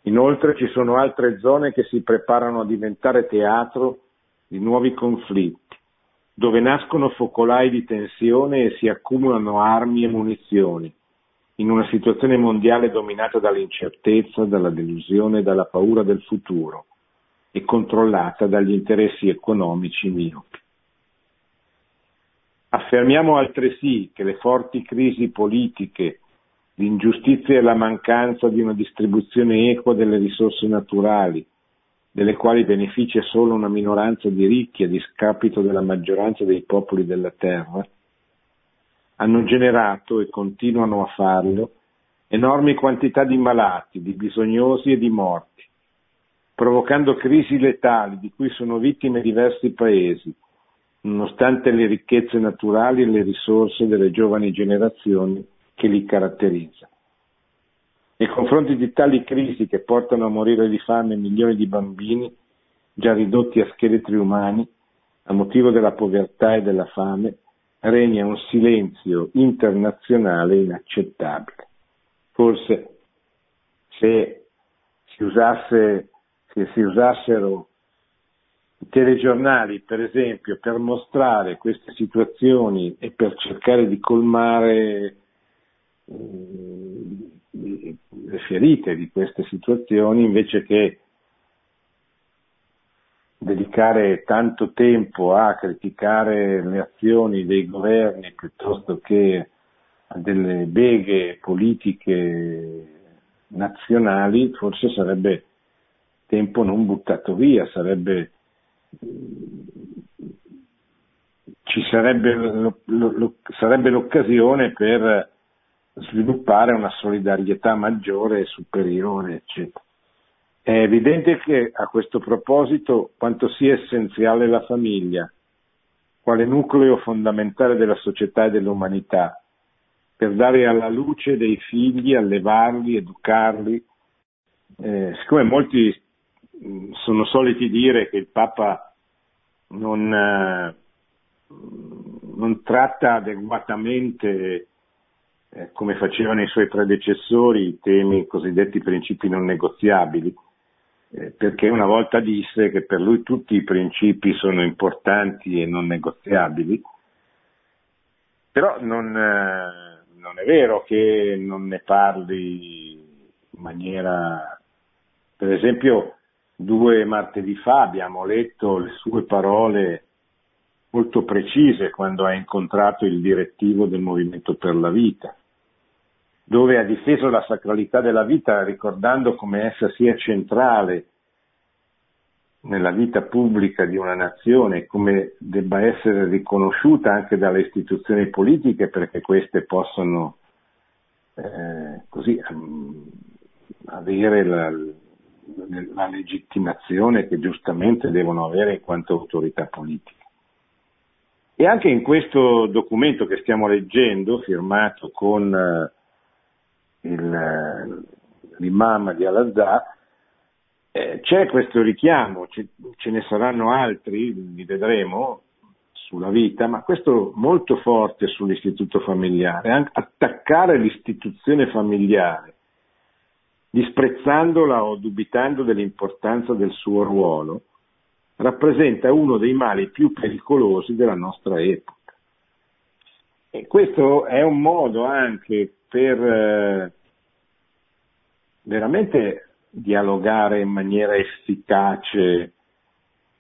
Inoltre ci sono altre zone che si preparano a diventare teatro di nuovi conflitti, dove nascono focolai di tensione e si accumulano armi e munizioni, in una situazione mondiale dominata dall'incertezza, dalla delusione e dalla paura del futuro e controllata dagli interessi economici miopi. Affermiamo altresì che le forti crisi politiche, l'ingiustizia e la mancanza di una distribuzione equa delle risorse naturali, delle quali beneficia solo una minoranza di ricchi a discapito della maggioranza dei popoli della terra, hanno generato e continuano a farlo enormi quantità di malati, di bisognosi e di morti, provocando crisi letali di cui sono vittime diversi paesi, nonostante le ricchezze naturali e le risorse delle giovani generazioni che li caratterizzano. Nei confronti di tali crisi che portano a morire di fame milioni di bambini, già ridotti a scheletri umani, a motivo della povertà e della fame, regna un silenzio internazionale inaccettabile. Forse se si, usasse, se si usassero i telegiornali, per esempio, per mostrare queste situazioni e per cercare di colmare eh, le ferite di queste situazioni, invece che dedicare tanto tempo a criticare le azioni dei governi piuttosto che a delle beghe politiche nazionali, forse sarebbe tempo non buttato via, sarebbe ci sarebbe, sarebbe l'occasione per sviluppare una solidarietà maggiore e superiore, eccetera. È evidente che a questo proposito quanto sia essenziale la famiglia, quale nucleo fondamentale della società e dell'umanità, per dare alla luce dei figli, allevarli, educarli. Eh, siccome molti sono soliti dire che il Papa non, eh, non tratta adeguatamente, eh, come facevano i suoi predecessori, i temi cosiddetti principi non negoziabili, eh, perché una volta disse che per lui tutti i principi sono importanti e non negoziabili, però non, eh, non è vero che non ne parli in maniera, per esempio, Due martedì fa abbiamo letto le sue parole molto precise quando ha incontrato il direttivo del Movimento per la Vita, dove ha difeso la sacralità della vita ricordando come essa sia centrale nella vita pubblica di una nazione, come debba essere riconosciuta anche dalle istituzioni politiche perché queste possano eh, così, um, avere la, la legittimazione che giustamente devono avere in quanto autorità politica. E anche in questo documento che stiamo leggendo, firmato con eh, il, eh, l'imam di Al-Azhar, eh, c'è questo richiamo, ce, ce ne saranno altri, li vedremo, sulla vita, ma questo molto forte sull'istituto familiare, attaccare l'istituzione familiare disprezzandola o dubitando dell'importanza del suo ruolo, rappresenta uno dei mali più pericolosi della nostra epoca. E questo è un modo anche per eh, veramente dialogare in maniera efficace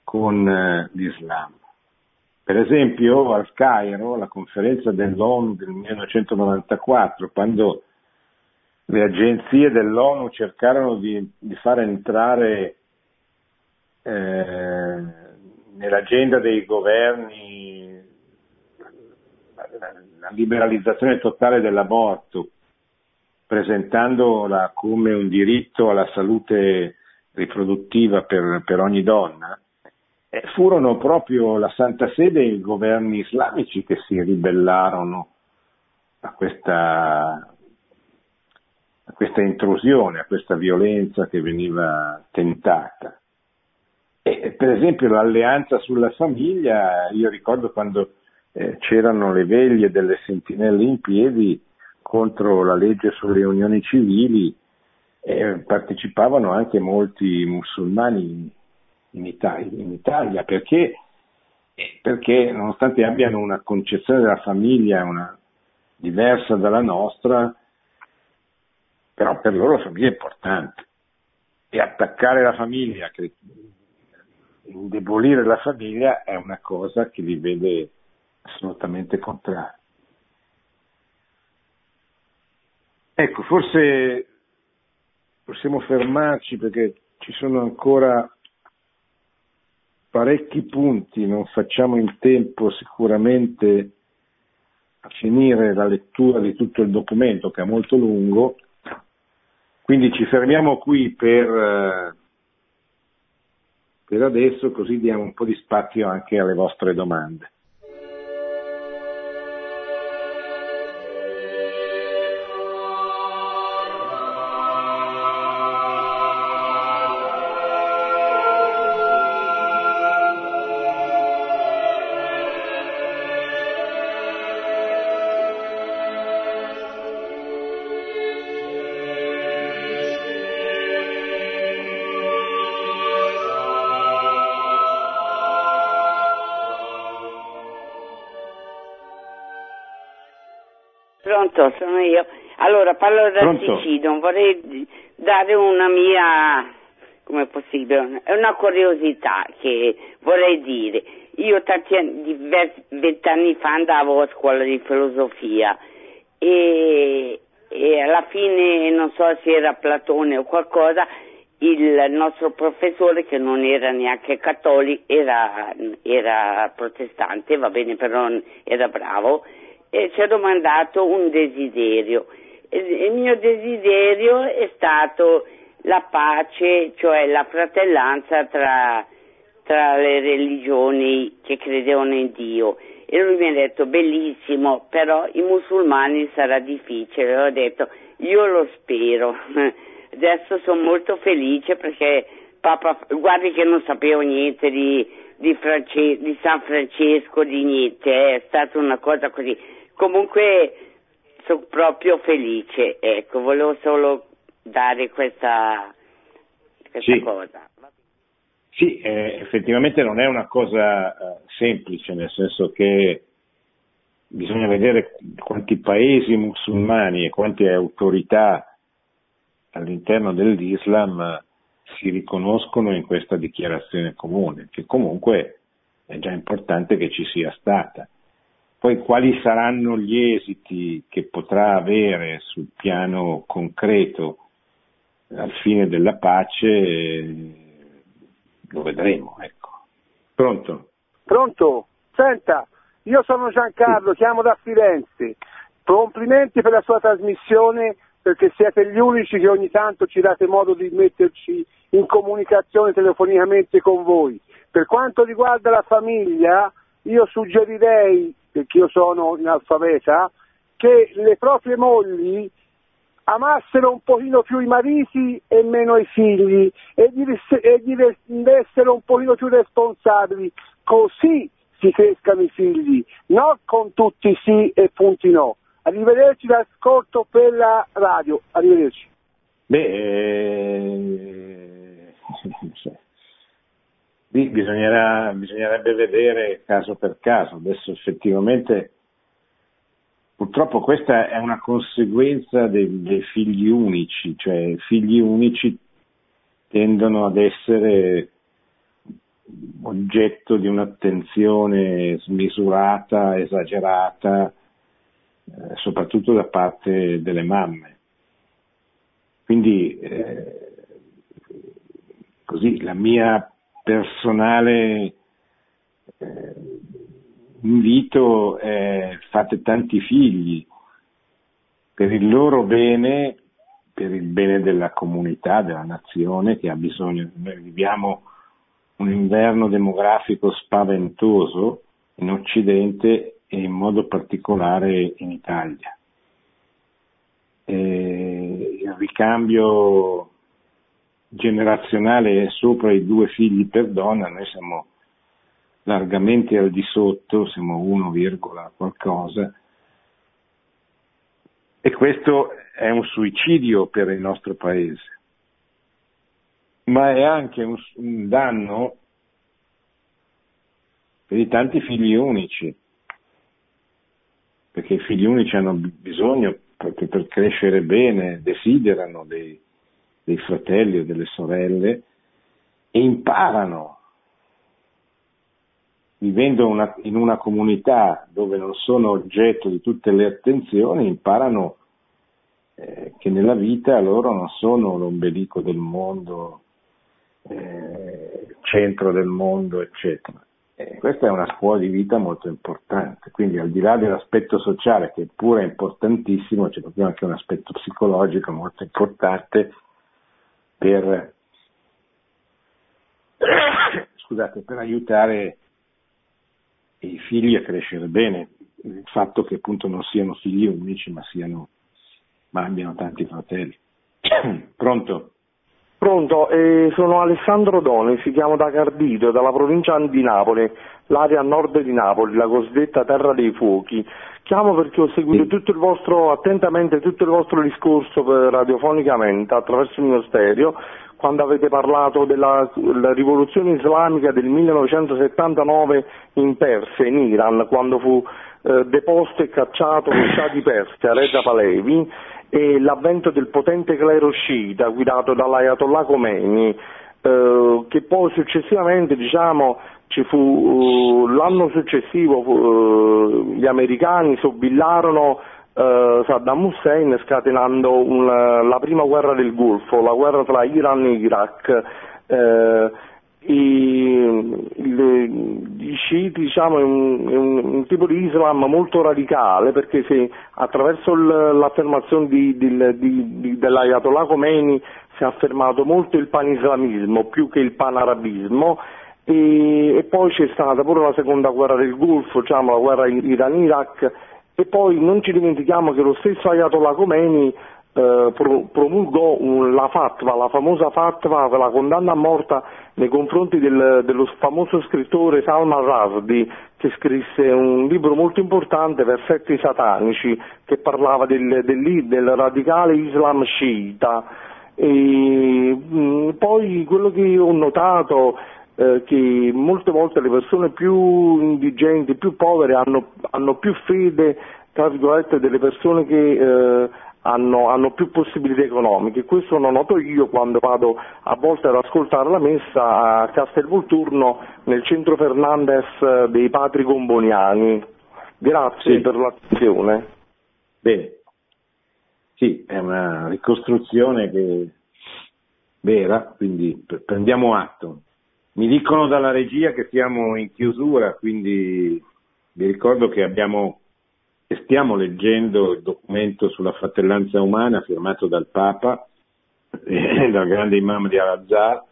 con eh, l'Islam. Per esempio al Cairo, alla conferenza dell'ONU del 1994, quando le agenzie dell'ONU cercarono di, di far entrare eh, nell'agenda dei governi la, la liberalizzazione totale dell'aborto, presentandola come un diritto alla salute riproduttiva per, per ogni donna, eh, furono proprio la Santa Sede e i governi islamici che si ribellarono a questa a questa intrusione, a questa violenza che veniva tentata. E per esempio l'alleanza sulla famiglia, io ricordo quando eh, c'erano le veglie delle sentinelle in piedi contro la legge sulle unioni civili e partecipavano anche molti musulmani in Italia, in Italia. Perché, perché, nonostante abbiano una concezione della famiglia una, diversa dalla nostra, però per loro la famiglia è importante. E attaccare la famiglia, indebolire la famiglia è una cosa che li vede assolutamente contrari. Ecco, forse possiamo fermarci perché ci sono ancora parecchi punti, non facciamo in tempo sicuramente a finire la lettura di tutto il documento che è molto lungo, quindi ci fermiamo qui per, per adesso così diamo un po' di spazio anche alle vostre domande. Pronto, sono io. Allora, parlo da Pronto? Sicilia, vorrei dare una mia, come è possibile, è una curiosità che vorrei dire. Io tanti vent'anni fa andavo a scuola di filosofia e, e alla fine, non so se era Platone o qualcosa, il nostro professore che non era neanche cattolico, era, era protestante, va bene, però era bravo, e ci ha domandato un desiderio. Il mio desiderio è stato la pace, cioè la fratellanza tra, tra le religioni che credevano in Dio. E lui mi ha detto bellissimo, però i musulmani sarà difficile. Ho detto io lo spero. Adesso sono molto felice perché Papa, guardi che non sapevo niente di, di, France, di San Francesco, di niente, eh, è stata una cosa così. Comunque sono proprio felice, ecco, volevo solo dare questa, questa Sì. cosa. Sì, eh, effettivamente non è una cosa eh, semplice, nel senso che bisogna vedere quanti paesi musulmani e quante autorità all'interno dell'Islam si riconoscono in questa dichiarazione comune, che comunque è già importante che ci sia stata. Poi quali saranno gli esiti che potrà avere sul piano concreto al fine della pace lo vedremo, ecco. Pronto? Pronto? Senta, io sono Giancarlo, chiamo da Firenze. Complimenti per la sua trasmissione perché siete gli unici che ogni tanto ci date modo di metterci in comunicazione telefonicamente con voi. Per quanto riguarda la famiglia, io suggerirei, perché io sono analfabeta, che le proprie mogli amassero un pochino più i mariti e meno i figli e di, e di essere un pochino più responsabili, così si crescano i figli, non con tutti sì e punti no. Arrivederci l'ascolto per la radio, arrivederci. Beh, eh, lì bisognerebbe vedere caso per caso. Adesso effettivamente, purtroppo questa è una conseguenza dei, dei figli unici, cioè figli unici tendono ad essere oggetto di un'attenzione smisurata, esagerata, eh, soprattutto da parte delle mamme. Quindi eh, così la mia personale eh, invito è fate tanti figli per il loro bene, per il bene della comunità, della nazione che ha bisogno. Noi viviamo un inverno demografico spaventoso in Occidente e in modo particolare in Italia. E il ricambio generazionale è sopra i due figli per donna, noi siamo largamente al di sotto, siamo 1, qualcosa, e questo è un suicidio per il nostro paese, ma è anche un, un danno per i tanti figli unici, perché i figli unici hanno bisogno, perché per crescere bene, desiderano dei, dei fratelli o delle sorelle e imparano, vivendo una, in una comunità dove non sono oggetto di tutte le attenzioni, imparano eh, che nella vita loro non sono l'ombelico del mondo, eh, centro del mondo, eccetera. Questa è una scuola di vita molto importante, quindi al di là dell'aspetto sociale che pure è importantissimo, c'è proprio anche un aspetto psicologico molto importante per, scusate, per aiutare i figli a crescere bene, il fatto che appunto non siano figli unici ma, siano, ma abbiano tanti fratelli. Pronto? Pronto, eh, sono Alessandro Doni, si chiama da Cardito, dalla provincia di Napoli, l'area a nord di Napoli, la cosiddetta Terra dei Fuochi. Chiamo perché ho seguito tutto vostro, attentamente tutto il vostro discorso radiofonicamente attraverso il mio stereo quando avete parlato della rivoluzione islamica del 1979 in Persia, in Iran, quando fu eh, deposto e cacciato lo Shah di Persia, Reza Palevi, e l'avvento del potente clero sciita guidato dall'Ayatollah Khomeini, eh, che poi successivamente diciamo, ci fu, uh, l'anno successivo uh, gli americani sobillarono uh, Saddam Hussein scatenando un, la prima guerra del Golfo, la guerra tra Iran e Iraq. I, le, i sciiti diciamo, è, un, è un, un, tipo di Islam molto radicale perché se attraverso l'affermazione di, di, di, dell'Ayatollah Khomeini si è affermato molto il panislamismo più che il panarabismo e, e, poi c'è stata pure la seconda guerra del Golfo, diciamo, la guerra Iran-Iraq e poi non ci dimentichiamo che lo stesso Ayatollah Khomeini eh, promulgò un, la fatwa, la famosa fatwa, la condanna a morte nei confronti del, dello famoso scrittore Salman Rushdie che scrisse un libro molto importante, Versetti satanici, che parlava del, del, del radicale Islam sciita. E, mh, mm, poi quello che ho notato eh, che molte volte le persone più indigenti, più povere hanno, hanno più fede, delle persone che eh, hanno, hanno, più possibilità economiche. Questo lo noto io quando vado a volte ad ascoltare la messa a Castelvolturno nel centro Fernandez dei Padri Gomboniani. Grazie sì. per l'attenzione. Bene. Sì, è una ricostruzione che... vera, quindi prendiamo atto. Mi dicono dalla regia che siamo in chiusura, quindi vi ricordo che abbiamo e stiamo leggendo il documento sulla fratellanza umana firmato dal Papa e dal grande imam di Al-Azhar.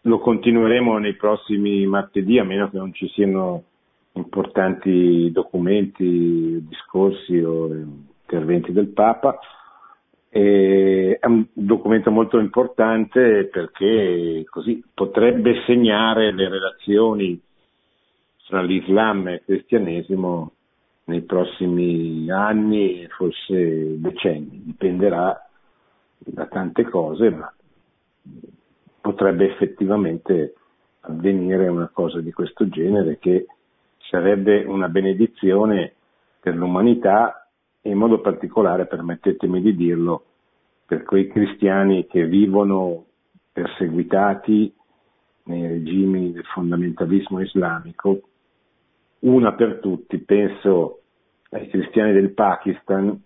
Lo continueremo nei prossimi martedì, a meno che non ci siano importanti documenti, discorsi o interventi del Papa. E è un documento molto importante perché così potrebbe segnare le relazioni fra l'Islam e il cristianesimo nei prossimi anni e forse decenni, dipenderà da tante cose, ma potrebbe effettivamente avvenire una cosa di questo genere che sarebbe una benedizione per l'umanità e in modo particolare, permettetemi di dirlo, per quei cristiani che vivono perseguitati nei regimi del fondamentalismo islamico una per tutti, penso ai cristiani del Pakistan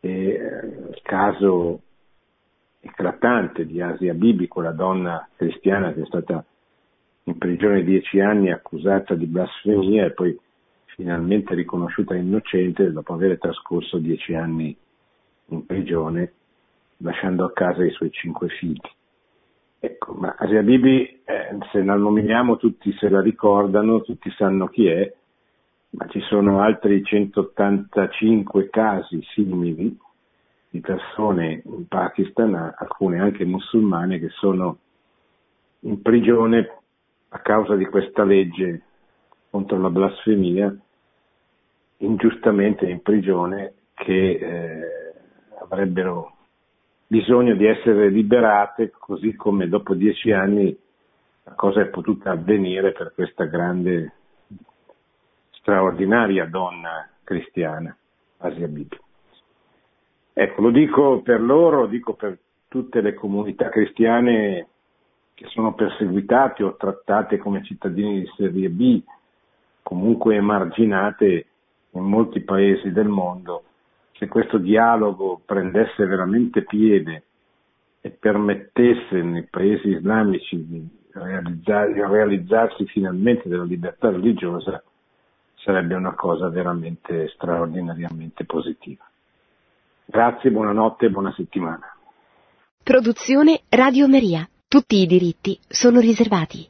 e eh, il caso eclatante di Asia Bibi, quella donna cristiana che è stata in prigione dieci anni accusata di blasfemia e poi finalmente riconosciuta innocente dopo aver trascorso dieci anni in prigione lasciando a casa i suoi cinque figli. Ecco, ma Asia Bibi, eh, se la nominiamo tutti se la ricordano, tutti sanno chi è, ma ci sono altri 185 casi simili di persone in Pakistan, alcune anche musulmane, che sono in prigione a causa di questa legge contro la blasfemia, ingiustamente in prigione, che eh, avrebbero bisogno di essere liberate, così come dopo dieci anni la cosa è potuta avvenire per questa grande, straordinaria donna cristiana, Asia Bibi. Ecco, lo dico per loro, lo dico per tutte le comunità cristiane che sono perseguitate o trattate come cittadini di serie B, comunque emarginate in molti paesi del mondo, se questo dialogo prendesse veramente piede e permettesse nei paesi islamici di, realizzar, di realizzarsi finalmente della libertà religiosa, sarebbe una cosa veramente straordinariamente positiva. Grazie, buonanotte e buona settimana. Produzione Radio Maria. Tutti i diritti sono riservati.